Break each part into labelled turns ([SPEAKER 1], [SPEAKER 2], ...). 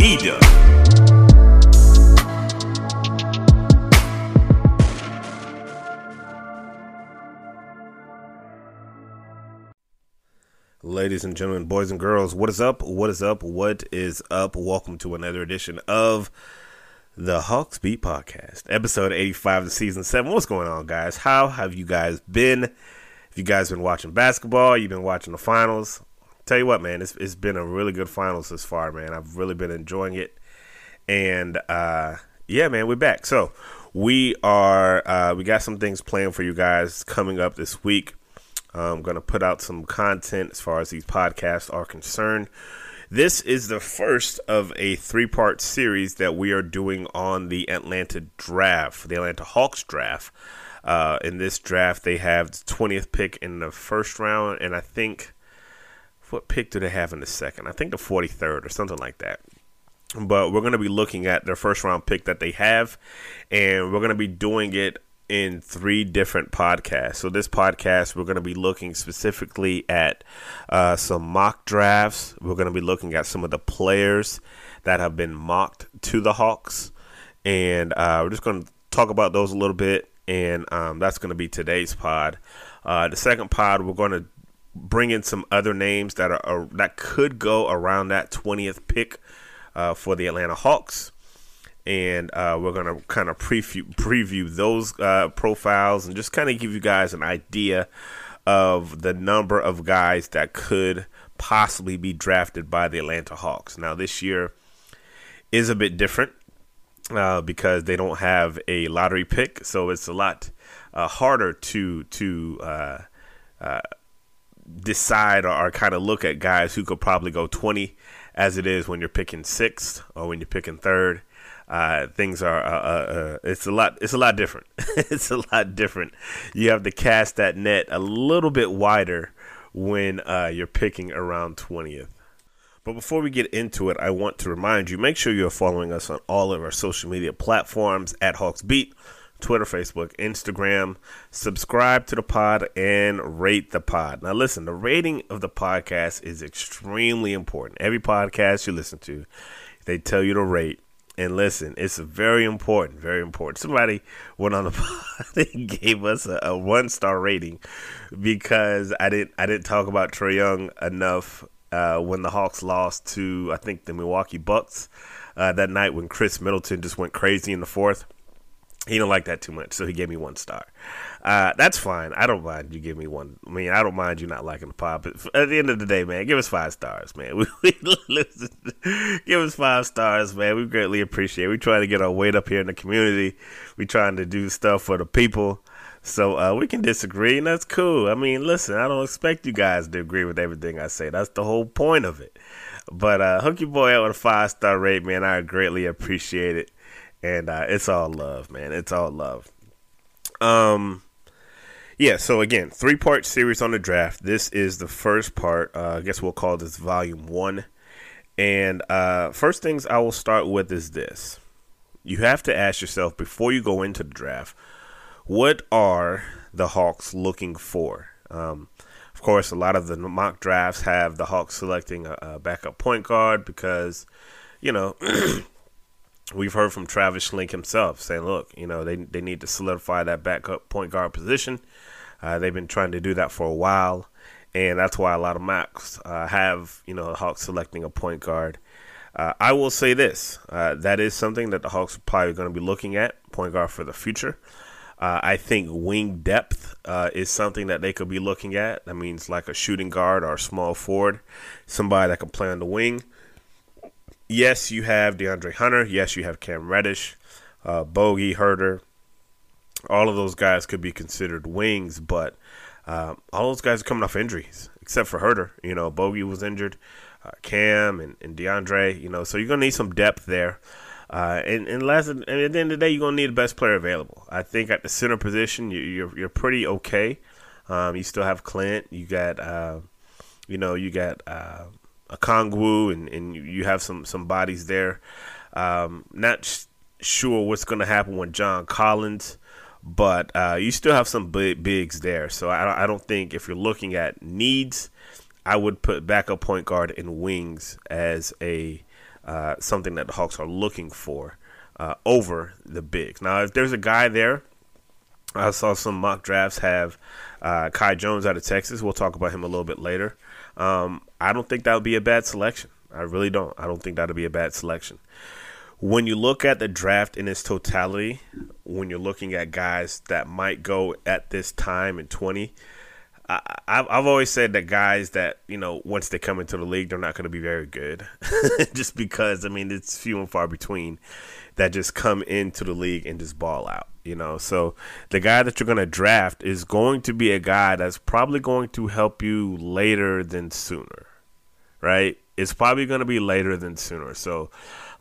[SPEAKER 1] Eda.
[SPEAKER 2] Ladies and gentlemen, boys and girls, what is up? What is up? What is up? Welcome to another edition of the Hawks Beat Podcast, episode 85 of season 7. What's going on, guys? How have you guys been? If you guys been watching basketball, you've been watching the finals. Tell you what, man, it's, it's been a really good finals this far, man. I've really been enjoying it. And uh, yeah, man, we're back. So we are, uh, we got some things planned for you guys coming up this week. I'm going to put out some content as far as these podcasts are concerned. This is the first of a three part series that we are doing on the Atlanta draft, the Atlanta Hawks draft. Uh, in this draft, they have the 20th pick in the first round, and I think, what pick do they have in the second? I think the 43rd or something like that. But we're going to be looking at their first round pick that they have, and we're going to be doing it in three different podcasts. So this podcast, we're going to be looking specifically at uh, some mock drafts. We're going to be looking at some of the players that have been mocked to the Hawks, and uh, we're just going to talk about those a little bit. And um, that's going to be today's pod. Uh, the second pod, we're going to bring in some other names that are, are that could go around that twentieth pick uh, for the Atlanta Hawks and uh, we're gonna kind of preview preview those uh, profiles and just kind of give you guys an idea of the number of guys that could possibly be drafted by the Atlanta Hawks. Now this year is a bit different uh, because they don't have a lottery pick, so it's a lot uh, harder to to uh, uh, decide or, or kind of look at guys who could probably go 20 as it is when you're picking sixth or when you're picking third. Uh, things are uh, uh, uh, it's a lot it's a lot different. It's a lot different. You have to cast that net a little bit wider when uh, you're picking around 20th but before we get into it i want to remind you make sure you're following us on all of our social media platforms at hawks beat twitter facebook instagram subscribe to the pod and rate the pod now listen the rating of the podcast is extremely important every podcast you listen to they tell you to rate and listen, it's very important, very important. Somebody went on the pod and gave us a, a one star rating because I didn't I didn't talk about Trae Young enough uh, when the Hawks lost to I think the Milwaukee Bucks uh, that night when Khris Middleton just went crazy in the fourth. He don't like that too much, so he gave me one star. Uh, that's fine. I don't mind you give me one. I mean, I don't mind you not liking the pod, but at the end of the day, man, give us five stars, man. We, we give us five stars, man. We greatly appreciate. it. We trying to get our weight up here in the community. We trying to do stuff for the people. So uh, we can disagree, and that's cool. I mean, listen, I don't expect you guys to agree with everything I say. That's the whole point of it. But uh, hook your boy out with a five star rate, man. I greatly appreciate it and uh, it's all love, man. It's all love. Um, yeah. So again, three part series on the draft. This is the first part. Uh, I guess we'll call this volume one. And uh, first things I will start with is this: you have to ask yourself before you go into the draft, what are the Hawks looking for? Um, of course, a lot of the mock drafts have the Hawks selecting a, a backup point guard because, you know, we've heard from Travis Schlenk himself saying, look, you know, they, they need to solidify that backup point guard position. Uh, they've been trying to do that for a while, and that's why a lot of mocks uh, have, you know, Hawks selecting a point guard. Uh, I will say this uh, that is something that the Hawks are probably going to be looking at, point guard for the future. Uh, I think wing depth uh, is something that they could be looking at. That means like a shooting guard or a small forward, somebody that can play on the wing. Yes, you have DeAndre Hunter. Yes, you have Cam Reddish, uh, Bogey, Huerter. All of those guys could be considered wings, but uh, all those guys are coming off injuries, except for Huerter. You know, Bogey was injured, uh, Cam and, and DeAndre. You know, so you're gonna need some depth there. Uh, and, and last, and at the end of the day, you're gonna need the best player available. I think at the center position, you, you're you're pretty okay. Um, you still have Clint. You got, uh, you know, you got uh, Okongwu, and and you have some some bodies there. Um, not sh- sure what's gonna happen with John Collins, but uh, you still have some big bigs there. So I, I don't think if you're looking at needs, I would put backup point guard and wings as a uh, something that the Hawks are looking for uh, over the bigs. Now, if there's a guy there, I saw some mock drafts have uh, Kai Jones out of Texas. We'll talk about him a little bit later. Um, I don't think that would be a bad selection. I really don't. I don't think that would be a bad selection. When you look at the draft in its totality, when you're looking at guys that might go at this time in 20, I, I've always said that guys that you know once they come into the league, they're not going to be very good, just because I mean it's few and far between that just come into the league and just ball out. You know, so the guy that you're going to draft is going to be a guy that's probably going to help you later than sooner, right? It's probably going to be later than sooner. So,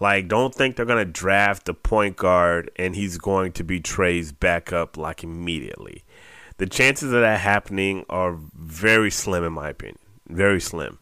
[SPEAKER 2] like, don't think they're going to draft the point guard and he's going to be Trae's backup like immediately the chances of that happening are very slim, in my opinion. Very slim.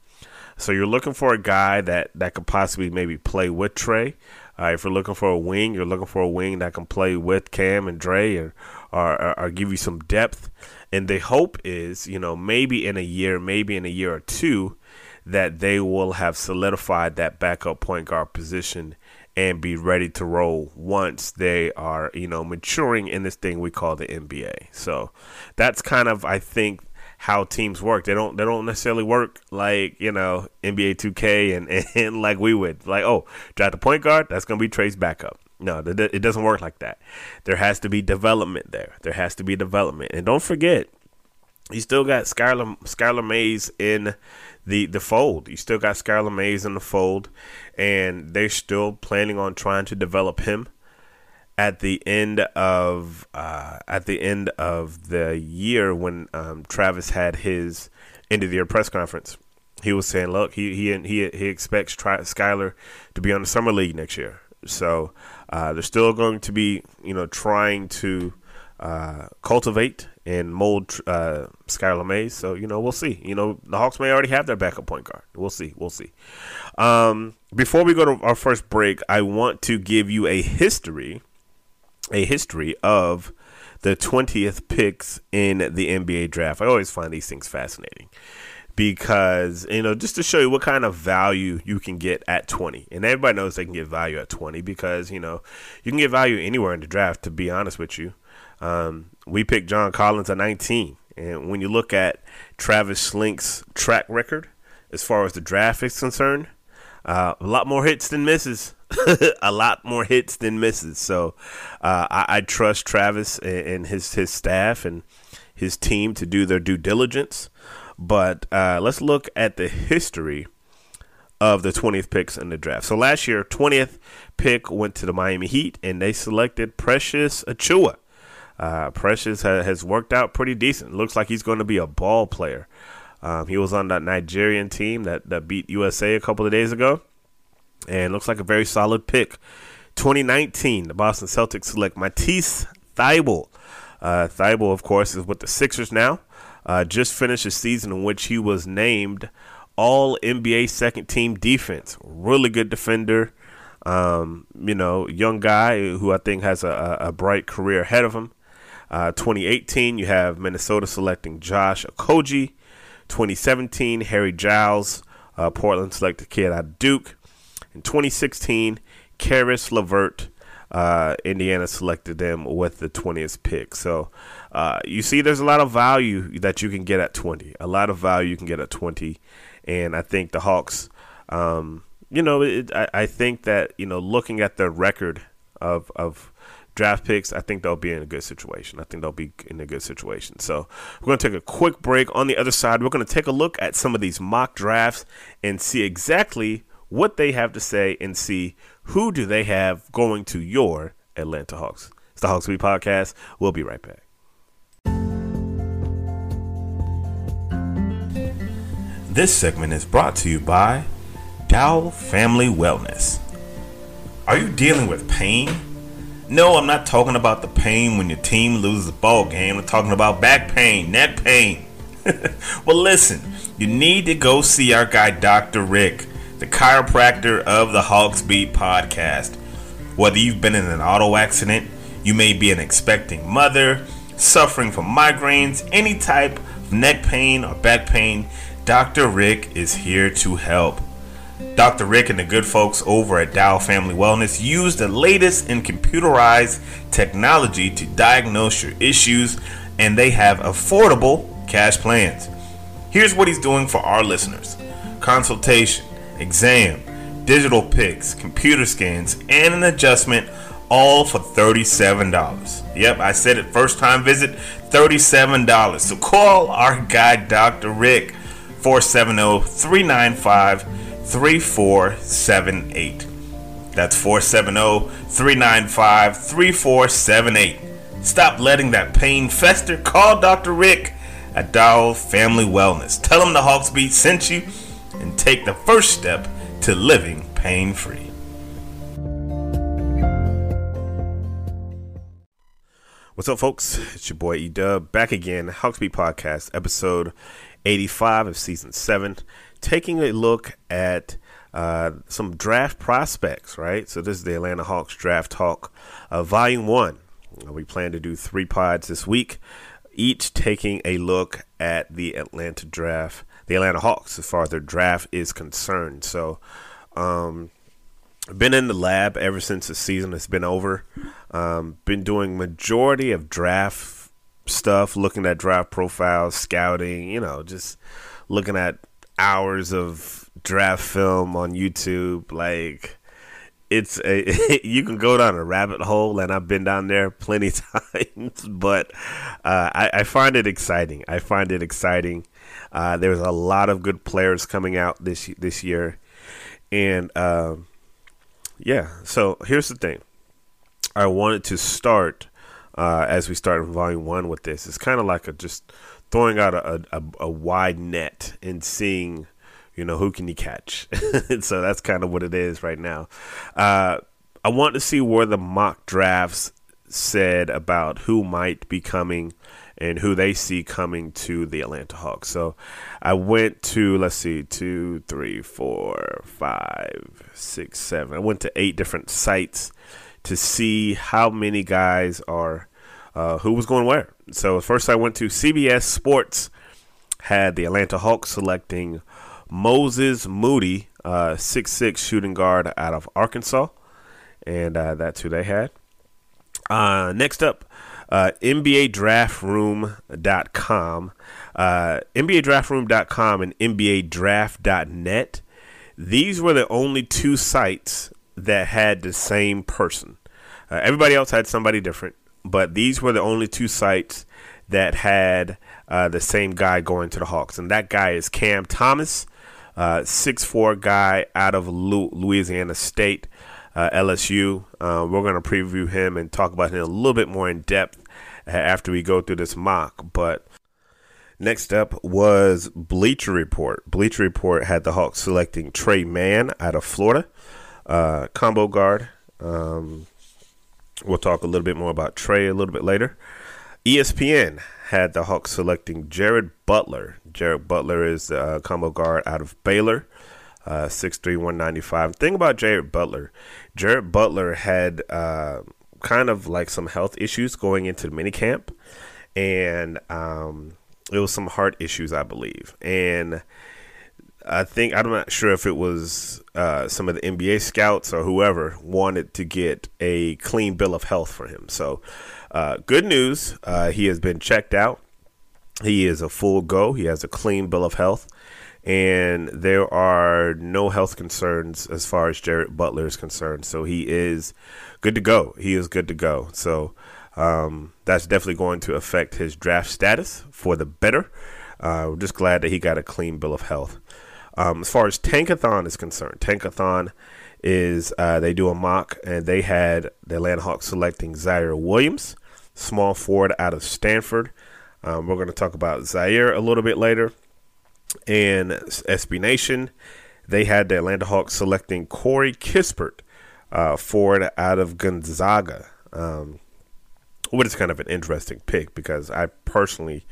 [SPEAKER 2] So you're looking for a guy that, that could possibly maybe play with Trae. Uh, if you're looking for a wing, you're looking for a wing that can play with Cam and Dre or, or, or give you some depth. And the hope is, you know, maybe in a year, maybe in a year or two, that they will have solidified that backup point guard position and be ready to roll once they are, you know, maturing in this thing we call the NBA. So that's kind of, I think, how teams work. They don't they don't necessarily work like you know NBA 2K and, and like we would like oh draft the point guard that's gonna be Trae's backup. No, it doesn't work like that. There has to be development there. There has to be development, and don't forget, you still got Skylar Skylar Mays in the the fold. You still got Skylar Mays in the fold, and they're still planning on trying to develop him. At the end of uh, at the end of the year, when um, Travis had his end of the year press conference, he was saying, "Look, he he he he expects Tri- Skylar to be on the summer league next year. So uh, they're still going to be, you know, trying to." uh, cultivate and mold uh, Skylar Mays. So you know, we'll see. You know, the Hawks may already have their backup point guard. We'll see. We'll see. Um, before we go to our first break, I want to give you a history, a history of the twentieth picks in the NBA draft. I always find these things fascinating because you know just to show you what kind of value you can get at 20 and everybody knows they can get value at 20 because you know you can get value anywhere in the draft to be honest with you um, we picked John Collins at 19. And when you look at Travis Schlenk's track record as far as the draft is concerned, uh, a lot more hits than misses. a lot more hits than misses. So uh, I, I, trust Travis and, and, his his staff and his team to do their due diligence. But uh, let's look at the history of the 20th picks in the draft. So last year, 20th pick went to the Miami Heat, and they selected Precious Achiuwa uh, Precious ha- has worked out pretty decent. Looks like he's going to be a ball player. Um, he was on that Nigerian team that, that beat USA a couple of days ago, and looks like a very solid pick. 2019, the Boston Celtics select Matisse Thybulle. Uh, Thybulle, of course, is with the Sixers now. Uh, just finished a season in which he was named All NBA Second Team Defense. Really good defender. Um, you know, young guy who I think has a, a bright career ahead of him. Uh, 2018, you have Minnesota selecting Josh Okogie. 2017, Harry Giles, uh, Portland selected kid out of Duke. In 2016, Caris LeVert, uh, Indiana selected them with the 20th pick. So uh, you see, there's a lot of value that you can get at 20. A lot of value you can get at 20. And I think the Hawks, um, you know, it, I, I think that, you know, looking at their record of, of draft picks, I think they'll be in a good situation. I think they'll be in a good situation. So we're going to take a quick break. On the other side, we're going to take a look at some of these mock drafts and see exactly what they have to say and see who do they have going to your Atlanta Hawks. It's the Hawks Beat Podcast. We'll be right back. This segment is brought to you by Dow Family Wellness. Are you dealing with pain? No, I'm not talking about the pain when your team loses a ball game. I'm talking about back pain, neck pain. well, listen, you need to go see our guy, Dr. Rick, the chiropractor of the Hawks Beat podcast. Whether you've been in an auto accident, you may be an expecting mother, suffering from migraines, any type of neck pain or back pain, Dr. Rick is here to help. Dr. Rick and the good folks over at Dow Family Wellness use the latest in computerized technology to diagnose your issues, and they have affordable cash plans. Here's what he's doing for our listeners consultation, exam, digital pics, computer scans, and an adjustment, all for $37. Yep, I said it first time visit, $37. So call our guy, Dr. Rick, 470 395 3478. That's 470 395 3478. Stop letting that pain fester. Call Dr. Rick at Dow Family Wellness. Tell him the Hawks Beat sent you and take the first step to living pain free. What's up, folks? It's your boy E Dub back again. Hawks Beat Podcast, episode 85 of season 7 taking a look at uh, some draft prospects, right? So this is the Atlanta Hawks Draft Talk, uh, Volume 1. Uh, we plan to do three pods this week, each taking a look at the Atlanta draft, the Atlanta Hawks, as far as their draft is concerned. So, um, been in the lab ever since the season has been over. Um, been doing majority of draft stuff, looking at draft profiles, scouting, you know, just looking at hours of draft film on YouTube. Like it's a you can go down a rabbit hole, and I've been down there plenty times. But uh, I, I, find it exciting. I find it exciting. Uh, there's a lot of good players coming out this this year, and uh, yeah. So here's the thing. I wanted to start uh, as we start in volume one with this. It's kind of like a just throwing out a, a, a wide net and seeing, you know, who can you catch. so that's kind of what it is right now. Uh, I want to see where the mock drafts said about who might be coming and who they see coming to the Atlanta Hawks. So I went to, let's see, two, three, four, five, six, seven. I went to eight different sites to see how many guys are uh, who was going where. So first I went to CBS Sports, had the Atlanta Hawks selecting Moses Moody, uh, six six shooting guard out of Arkansas, and uh, that's who they had. Uh, next up, uh, NBADraftRoom.com, uh, NBADraftRoom.com, and NBADraft.net. These were the only two sites that had the same person. Uh, everybody else had somebody different but these were the only two sites that had uh, the same guy going to the Hawks, and that guy is Cam Thomas, uh, six uh, four guy out of Louisiana State, uh, LSU. Uh, we're going to preview him and talk about him a little bit more in depth after we go through this mock, but. Next up was Bleacher Report. Bleacher Report had the Hawks selecting Tre Mann out of Florida, uh, combo guard. Um, We'll talk a little bit more about Tre a little bit later. ESPN had the Hawks selecting Jared Butler. Jared Butler is a uh, combo guard out of Baylor, uh, 6'3", 195. Thing about Jared Butler, Jared Butler had uh, kind of like some health issues going into the minicamp, and um, it was some heart issues, I believe, and. I think I'm not sure if it was uh, some of the NBA scouts or whoever wanted to get a clean bill of health for him. So, uh, good news, uh, he has been checked out. He is a full go. He has a clean bill of health, and there are no health concerns as far as Jared Butler is concerned. So he is good to go. He is good to go. So um, that's definitely going to affect his draft status for the better. Uh, we're just glad that he got a clean bill of health. Um, as far as Tankathon is concerned, Tankathon is uh, they do a mock and they had the Atlanta Hawks selecting Ziaire Williams, small forward out of Stanford. Um, we're going to talk about Ziaire a little bit later and SB Nation, they had the Atlanta Hawks selecting Corey Kispert, uh, forward out of Gonzaga. Um, what is kind of an interesting pick because I personally,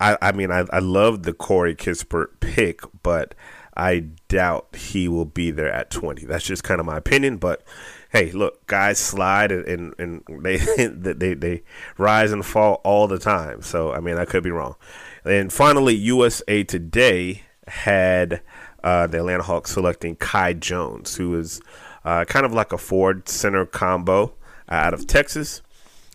[SPEAKER 2] I, I mean, I, I love the Corey Kispert pick, but I doubt he will be there at 20. That's just kind of my opinion, but hey, look, guys slide and, and, and they, they, they rise and fall all the time. So, I mean, I could be wrong. And finally, USA Today had uh, the Atlanta Hawks selecting Kai Jones, who is uh, kind of like a forward center combo out of Texas.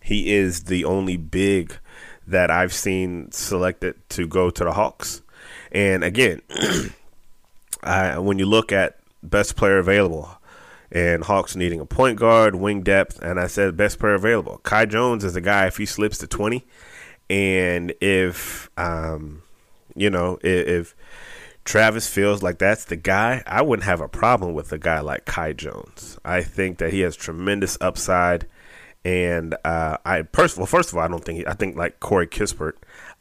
[SPEAKER 2] He is the only big that I've seen selected to go to the Hawks. And again, I, when you look at best player available, and Hawks needing a point guard, wing depth, and I said best player available. Kai Jones is a guy if he slips to 20 and if um, you know, if, if Travis feels like that's the guy, I wouldn't have a problem with a guy like Kai Jones. I think that he has tremendous upside, and uh, I first first of all, I don't think he, I think like Corey Kispert,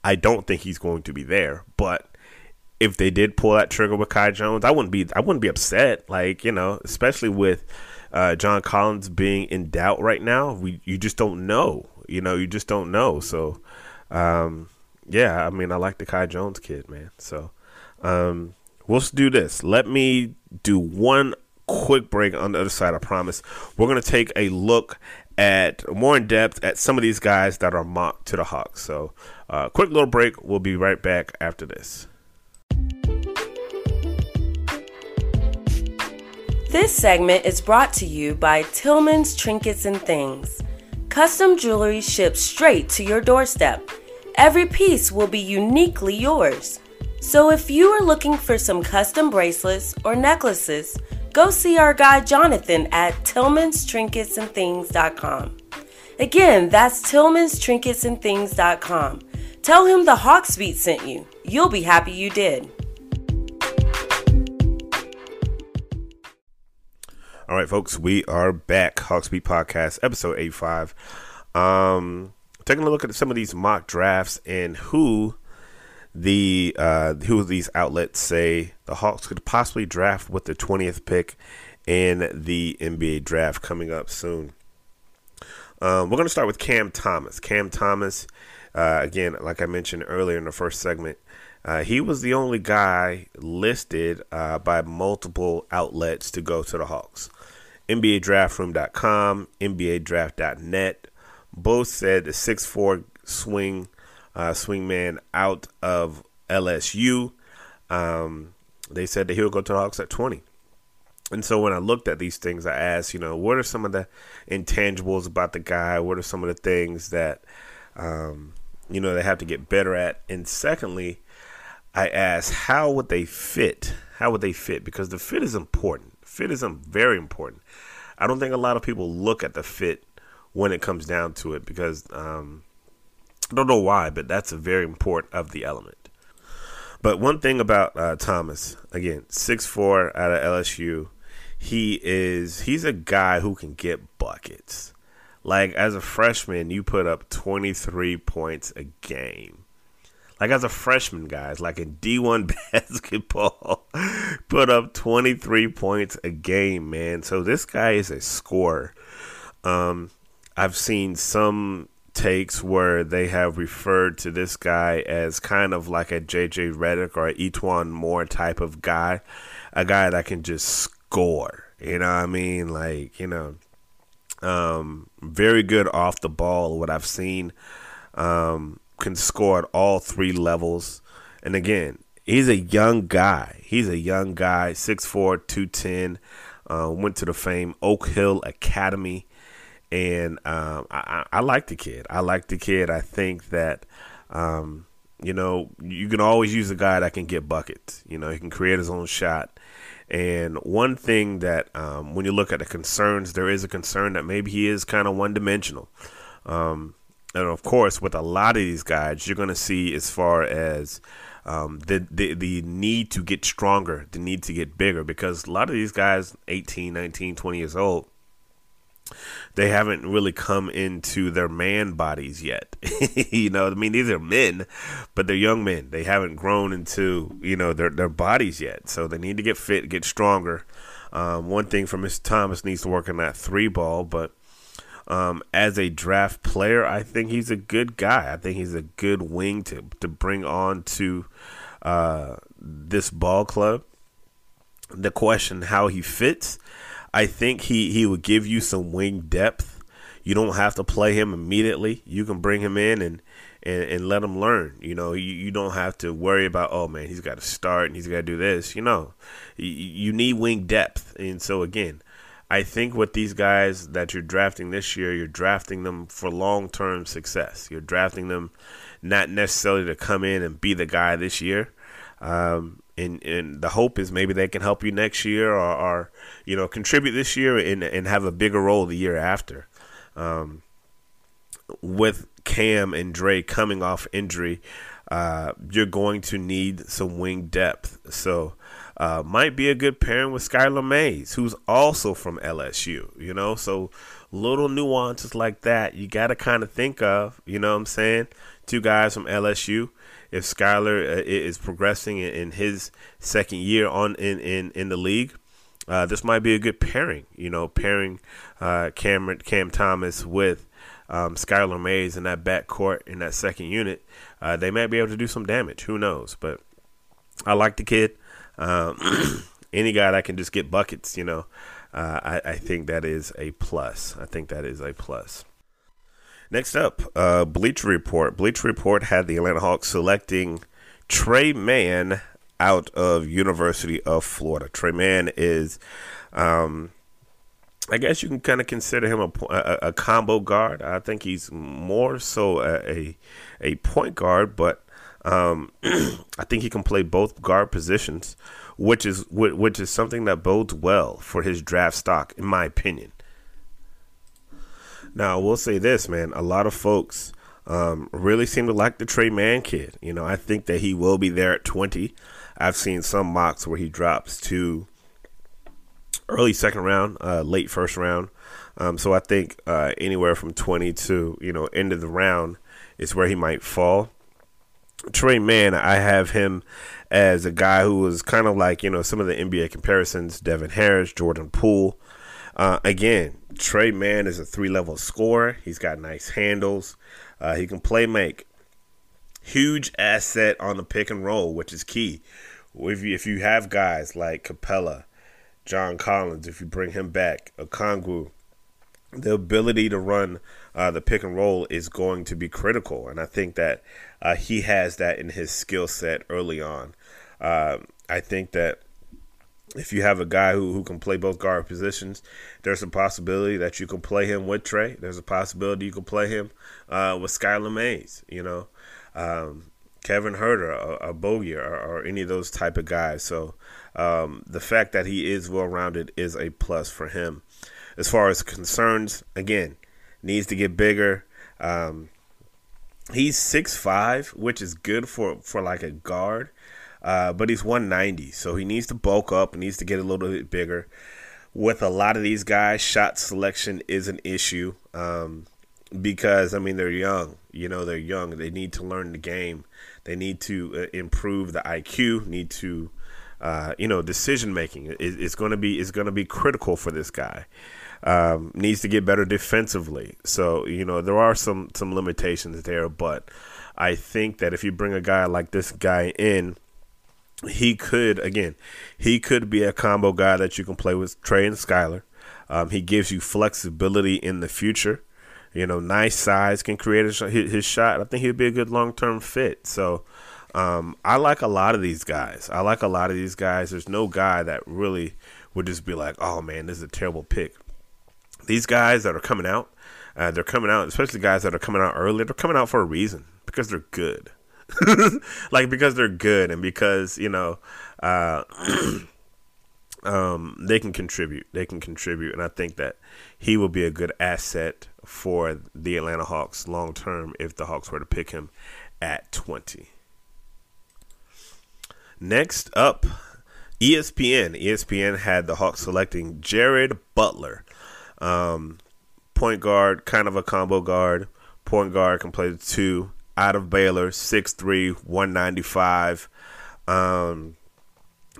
[SPEAKER 2] I don't think he's going to be there. But if they did pull that trigger with Kai Jones, I wouldn't be I wouldn't be upset. Like you know, especially with uh, John Collins being in doubt right now, we you just don't know. You know, you just don't know. So um, yeah, I mean, I like the Kai Jones kid, man. So um, we'll do this. Let me do one quick break on the other side. I promise. We're gonna take a look at more in depth at some of these guys that are mocked to the Hawks. So, uh, quick little break. We'll be right back after this.
[SPEAKER 3] This segment is brought to you by Tillman's Trinkets and Things. Custom jewelry shipped straight to your doorstep. Every piece will be uniquely yours. So if you are looking for some custom bracelets or necklaces, go see our guy Jonathan at tillmanstrinketsandthings.com. Again, that's tillmanstrinketsandthings.com. Tell him the Hawks Beat sent you. You'll be happy you did.
[SPEAKER 2] All right, folks, we are back. Hawks Beat Podcast, episode 85. Um, taking a look at some of these mock drafts and who the uh, who these outlets say the Hawks could possibly draft with the 20th pick in the NBA draft coming up soon. Um, we're going to start with Cam Thomas. Cam Thomas, uh, again, like I mentioned earlier in the first segment, uh, he was the only guy listed uh, by multiple outlets to go to the Hawks. NBADraftRoom.com, NBADraft.net, both said the six four swing uh, swingman out of LSU. Um, they said that he'll go to the Hawks at 20. And so when I looked at these things, I asked, you know, what are some of the intangibles about the guy? What are some of the things that, um, you know, they have to get better at? And secondly, I asked, how would they fit? How would they fit? Because the fit is important. Fit is very important. I don't think a lot of people look at the fit when it comes down to it because um, I don't know why, but that's a very important of the element. But one thing about uh, Thomas, again, six four out of LSU, he is he's a guy who can get buckets. Like as a freshman, you put up 23 points a game. Like as a freshman, guys, like in D1 basketball, put up 23 points a game, man. So this guy is a scorer. Um, I've seen some takes where they have referred to this guy as kind of like a JJ Redick or a E'Twaun Moore type of guy, a guy that can just score. You know what I mean? Like, you know, Um, very good off the ball. What I've seen, um, can score at all three levels. And again, he's a young guy. He's a young guy, 6'4", 210. Uh, went to the fame Oak Hill Academy, and um, I, I, like the kid. I like the kid. I think that um, you know you can always use a guy that can get buckets. You know, he can create his own shot. And one thing that, um, when you look at the concerns, there is a concern that maybe he is kind of one dimensional. Um, and of course, with a lot of these guys, you're going to see as far as um, the, the the need to get stronger, the need to get bigger, because a lot of these guys, 18, 19, 20 years old, they haven't really come into their man bodies yet. you know, I mean, these are men, but they're young men. They haven't grown into you know their their bodies yet, so they need to get fit, get stronger. Um, one thing for Mr. Thomas needs to work on that three ball, but um, as a draft player, I think he's a good guy. I think he's a good wing to to bring on to uh, this ball club. The question how he fits I think he, he would give you some wing depth. You don't have to play him immediately. You can bring him in and, and, and let him learn. You know, you, you don't have to worry about, oh man, he's got to start and he's got to do this. You know, you, you need wing depth. And so, again, I think with these guys that you're drafting this year, you're drafting them for long term success. You're drafting them not necessarily to come in and be the guy this year. Um, and and the hope is maybe they can help you next year or, or you know contribute this year and and have a bigger role the year after. Um, with Cam and Dre coming off injury, uh, you're going to need some wing depth. So. Uh, might be a good pairing with Skylar Mays, who's also from LSU. You know, so little nuances like that you got to kind of think of. You know what I'm saying? Two guys from LSU if Skylar uh, is progressing in his second year on in in, in the league. Uh, this might be a good pairing, you know, pairing uh, Cameron Cam Thomas with um, Skylar Mays in that backcourt in that second unit. Uh, they might be able to do some damage. Who knows? But I like the kid. Um, any guy that can just get buckets, you know, uh, I, I think that is a plus. I think that is a plus. Next up, uh, Bleacher Report. Bleacher Report had the Atlanta Hawks selecting Tre Mann out of University of Florida. Tre Mann is, um, I guess you can kind of consider him a, a, a, combo guard. I think he's more so a a, a point guard, but um, I think he can play both guard positions, which is which is something that bodes well for his draft stock, in my opinion. Now, I will say this, man. A lot of folks um, really seem to like the Tre Mann kid. You know, I think that he will be there at 20. I've seen some mocks where he drops to early second round, uh, late first round. Um, so I think uh, anywhere from 20 to, you know, end of the round is where he might fall. Tre Mann, I have him as a guy who was kind of like, you know, some of the NBA comparisons, Devin Harris, Jordan Poole. Uh, again, Tre Mann is a three level scorer. He's got nice handles. Uh, he can play make. Huge asset on the pick and roll, which is key. If you, if you have guys like Capela, John Collins, if you bring him back, Okongwu, the ability to run uh, the pick and roll is going to be critical. And I think that uh, he has that in his skill set early on. Uh, I think that if you have a guy who, who can play both guard positions, there's a possibility that you can play him with Trae. There's a possibility you can play him uh, with Skylar Mays, you know, um, Kevin Huerter, a, a Bogier, or, or, any of those type of guys. So um, the fact that he is well rounded is a plus for him. As far as concerns, again, needs to get bigger. Um, he's six five, which is good for for like a guard. Uh, but he's 190, so he needs to bulk up, needs to get a little bit bigger. With a lot of these guys, shot selection is an issue um, because I mean they're young. You know they're young. They need to learn the game. They need to uh, improve the IQ. Need to uh, you know decision making is going to be is going to be critical for this guy. Um, needs to get better defensively. So you know there are some some limitations there, but I think that if you bring a guy like this guy in he could again, he could be a combo guy that you can play with Trae and Skylar. Um, he gives you flexibility in the future. You know, nice size can create his, his shot. I think he'd be a good long term fit. So um, I like a lot of these guys. I like a lot of these guys. There's no guy that really would just be like, oh man, this is a terrible pick. These guys that are coming out, uh, they're coming out, especially guys that are coming out early, they're coming out for a reason because they're good. like because they're good and because, you know, uh, um, they can contribute. They can contribute. And I think that he will be a good asset for the Atlanta Hawks long term if the Hawks were to pick him at 20. Next up, ESPN. ESPN had the Hawks selecting Jared Butler. Um, point guard, kind of a combo guard. Point guard can play the two. Out of Baylor, 6'3, 195. Um,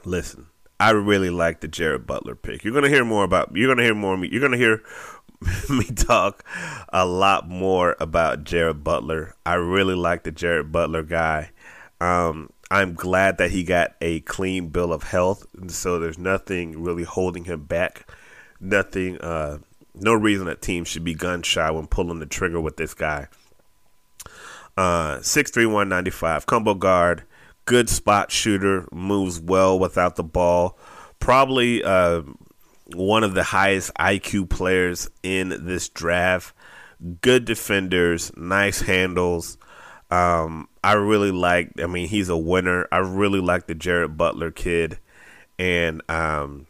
[SPEAKER 2] listen, I really like the Jared Butler pick. You're gonna hear more about. You're gonna hear more. Me. You're gonna hear me talk a lot more about Jared Butler. I really like the Jared Butler guy. Um, I'm glad that he got a clean bill of health, so there's nothing really holding him back. Nothing, uh, no reason that team should be gun shy when pulling the trigger with this guy. Uh, six three one ninety five combo guard, good spot shooter, moves well without the ball. Probably uh, one of the highest IQ players in this draft. Good defenders, nice handles. Um, I really like. I mean, he's a winner. I really like the Jared Butler kid, and um,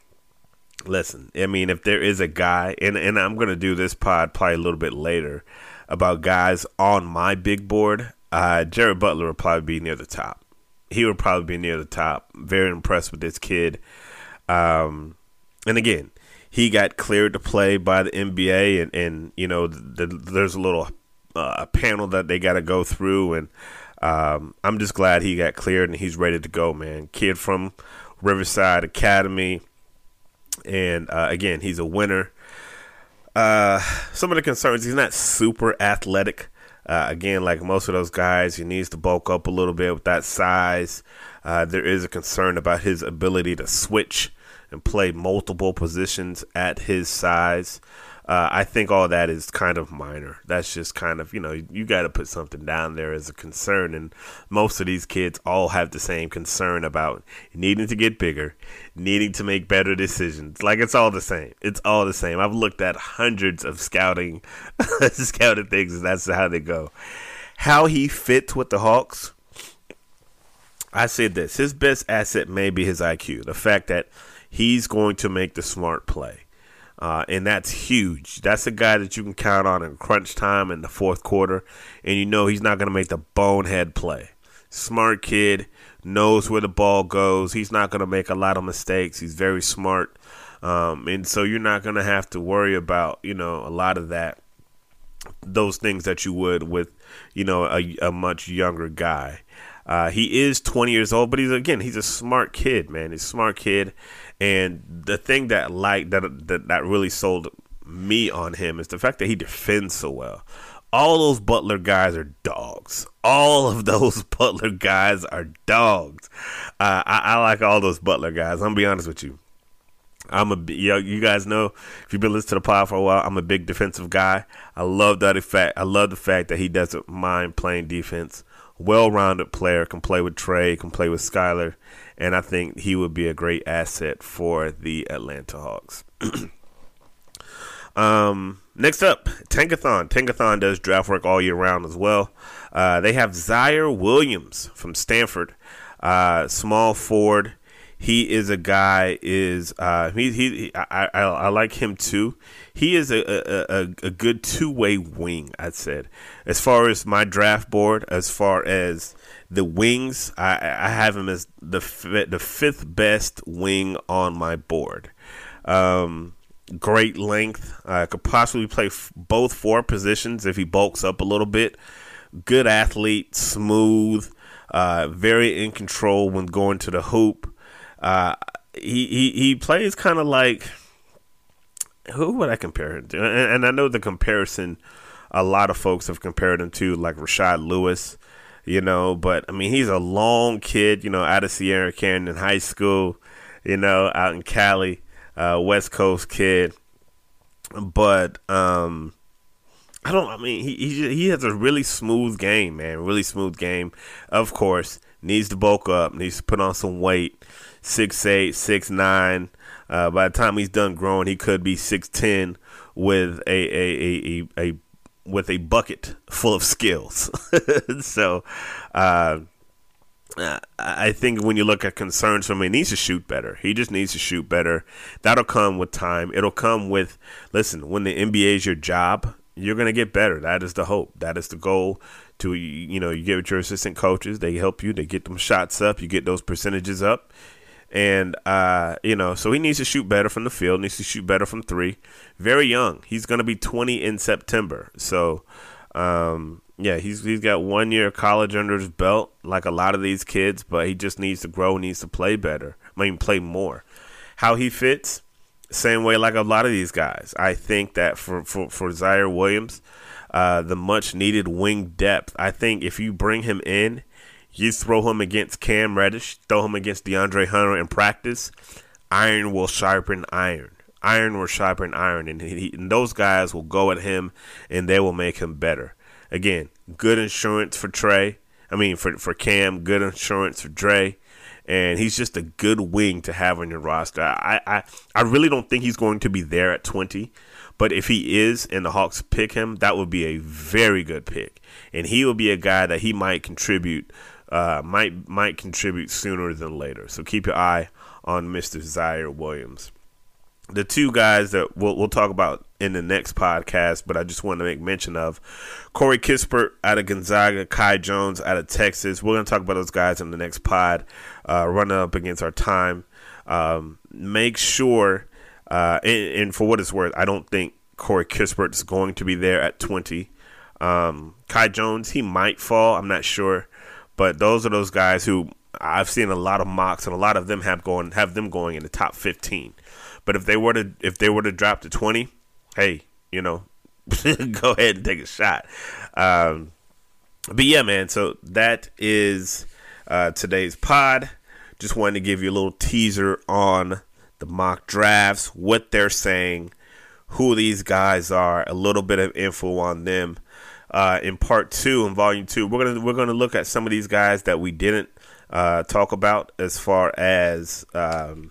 [SPEAKER 2] listen. I mean, if there is a guy, and and I'm gonna do this pod probably a little bit later about guys on my big board. Uh, Jared Butler would probably be near the top. He would probably be near the top. Very impressed with this kid. Um, and again, he got cleared to play by the NBA, and and you know, the, there's a little uh, a panel that they got to go through, and um, I'm just glad he got cleared and he's ready to go, man. Kid from Riverside Academy, and uh, again, he's a winner. Uh, some of the concerns, he's not super athletic. Uh, again, like most of those guys, he needs to bulk up a little bit with that size. Uh, there is a concern about his ability to switch and play multiple positions at his size. Uh, I think all that is kind of minor. That's just kind of, you know, you got to put something down there as a concern. And most of these kids all have the same concern about needing to get bigger, needing to make better decisions. Like it's all the same. It's all the same. I've looked at hundreds of scouting, scouting things, and that's how they go. How he fits with the Hawks, I said this his best asset may be his IQ. The fact that he's going to make the smart play. Uh, and that's huge. That's a guy that you can count on in crunch time in the fourth quarter, and you know he's not going to make the bonehead play. Smart kid, knows where the ball goes. He's not going to make a lot of mistakes. He's very smart, um, and so you're not going to have to worry about you know a lot of that, those things that you would with you know a, a much younger guy. Uh, he is 20 years old, but he's again he's a smart kid, man. He's a smart kid, and the thing that like that, that that really sold me on him is the fact that he defends so well. All those Butler guys are dogs. All of those Butler guys are dogs. Uh, I, I, like all those Butler guys. I'm gonna be honest with you. I'm a you, know, you guys know if you've been listening to the pod for a while. I'm a big defensive guy. I love that fact. I love the fact that he doesn't mind playing defense. Well-rounded player, can play with Trae, can play with Skylar, and I think he would be a great asset for the Atlanta Hawks. um, next up, Tankathon. Tankathon does draft work all year round as well. Uh, they have Ziaire Williams from Stanford, uh, small forward. He is a guy. Is uh, he? He. I, I, I like him too. He is a a, a, a good two way wing. I'd said as far as my draft board, as far as the wings, I, I have him as the the fifth best wing on my board. Um, great length. Uh, could possibly play f- both four positions if he bulks up a little bit. Good athlete, smooth, uh, very in control when going to the hoop. Uh, he, he he plays kind of like who would I compare him to? And, and, I know the comparison. A lot of folks have compared him to like Rashard Lewis you know. But I mean, he's a long kid, you know, out of Sierra Canyon High School, you know, out in Cali, uh, West Coast kid. but um, I don't. I mean, he he he has a really smooth game, man. Really smooth game. Of course, needs to bulk up. Needs to put on some weight. Six eight, six nine. Uh, by the time he's done growing, he could be six ten with a a, a, a, a with a bucket full of skills. so, uh, I think when you look at concerns for him, he needs to shoot better. He just needs to shoot better. That'll come with time. It'll come with, listen, when the NBA is your job, you're to get better. That is the hope. That is the goal. To you know, you get with your assistant coaches. They help you. They get them shots up. You get those percentages up. And uh, you know, so he needs to shoot better from the field. Needs to shoot better from three. Very young. He's going to be 20 in September. So um, yeah, he's he's got one year of college under his belt, like a lot of these kids, but he just needs to grow, needs to play better. I mean, play more. How he fits, same way like a lot of these guys. I think that for for for Ziaire Williams, uh, the much needed wing depth. I think if you bring him in, you throw him against Cam Reddish, throw him against DeAndre Hunter in practice. Iron will sharpen iron. Iron will sharpen iron, and, he, and those guys will go at him, and they will make him better. Again, good insurance for Trae. I mean, for for Cam, good insurance for Dre, and he's just a good wing to have on your roster. I, I I really don't think he's going to be there at twenty, but if he is, and the Hawks pick him, that would be a very good pick, and he will be a guy that he might contribute, uh, might might contribute sooner than later. So keep your eye on Mister Ziaire Williams the two guys that we'll, we'll talk about in the next podcast, but I just want to make mention of Corey Kispert out of Gonzaga, Kai Jones out of Texas. We're going to talk about those guys in the next pod, uh, running up against our time. Um, make sure, uh, and, and, for what it's worth, I don't think Corey Kispert is going to be there at 20. Um, Kai Jones, he might fall. I'm not sure. But those are those guys who I've seen a lot of mocks, and a lot of them have going have them going in the top 15. But if they were to if they were to drop to twenty, hey, you know, go ahead and take a shot. Um, but yeah, man. So that is uh, today's pod. Just wanted to give you a little teaser on the mock drafts, what they're saying, who these guys are, a little bit of info on them. Uh, in part two, in volume two, we're gonna we're gonna look at some of these guys that we didn't uh, talk about as far as um,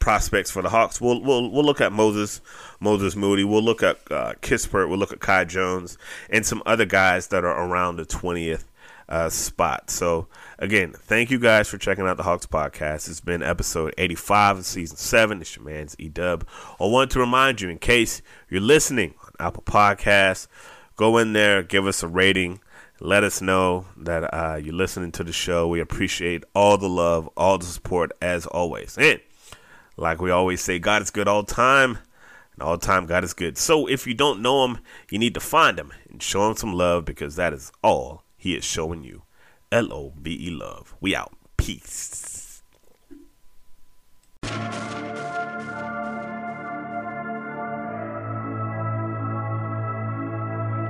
[SPEAKER 2] prospects for the Hawks. We'll we'll we'll look at Moses Moses Moody. We'll look at uh, Kispert. We'll look at Kai Jones and some other guys that are around the twentieth uh, spot. So again, thank you guys for checking out the Hawks podcast. It's been episode eighty five of season seven. It's your man's E Dub. I want to remind you, in case you're listening on Apple Podcasts, go in there, give us a rating. Let us know that uh, you're listening to the show. We appreciate all the love, all the support, as always. And like we always say, God is good all the time, and all the time God is good. So if you don't know Him, you need to find Him and show Him some love because that is all He is showing you. L O V E love. We out. Peace.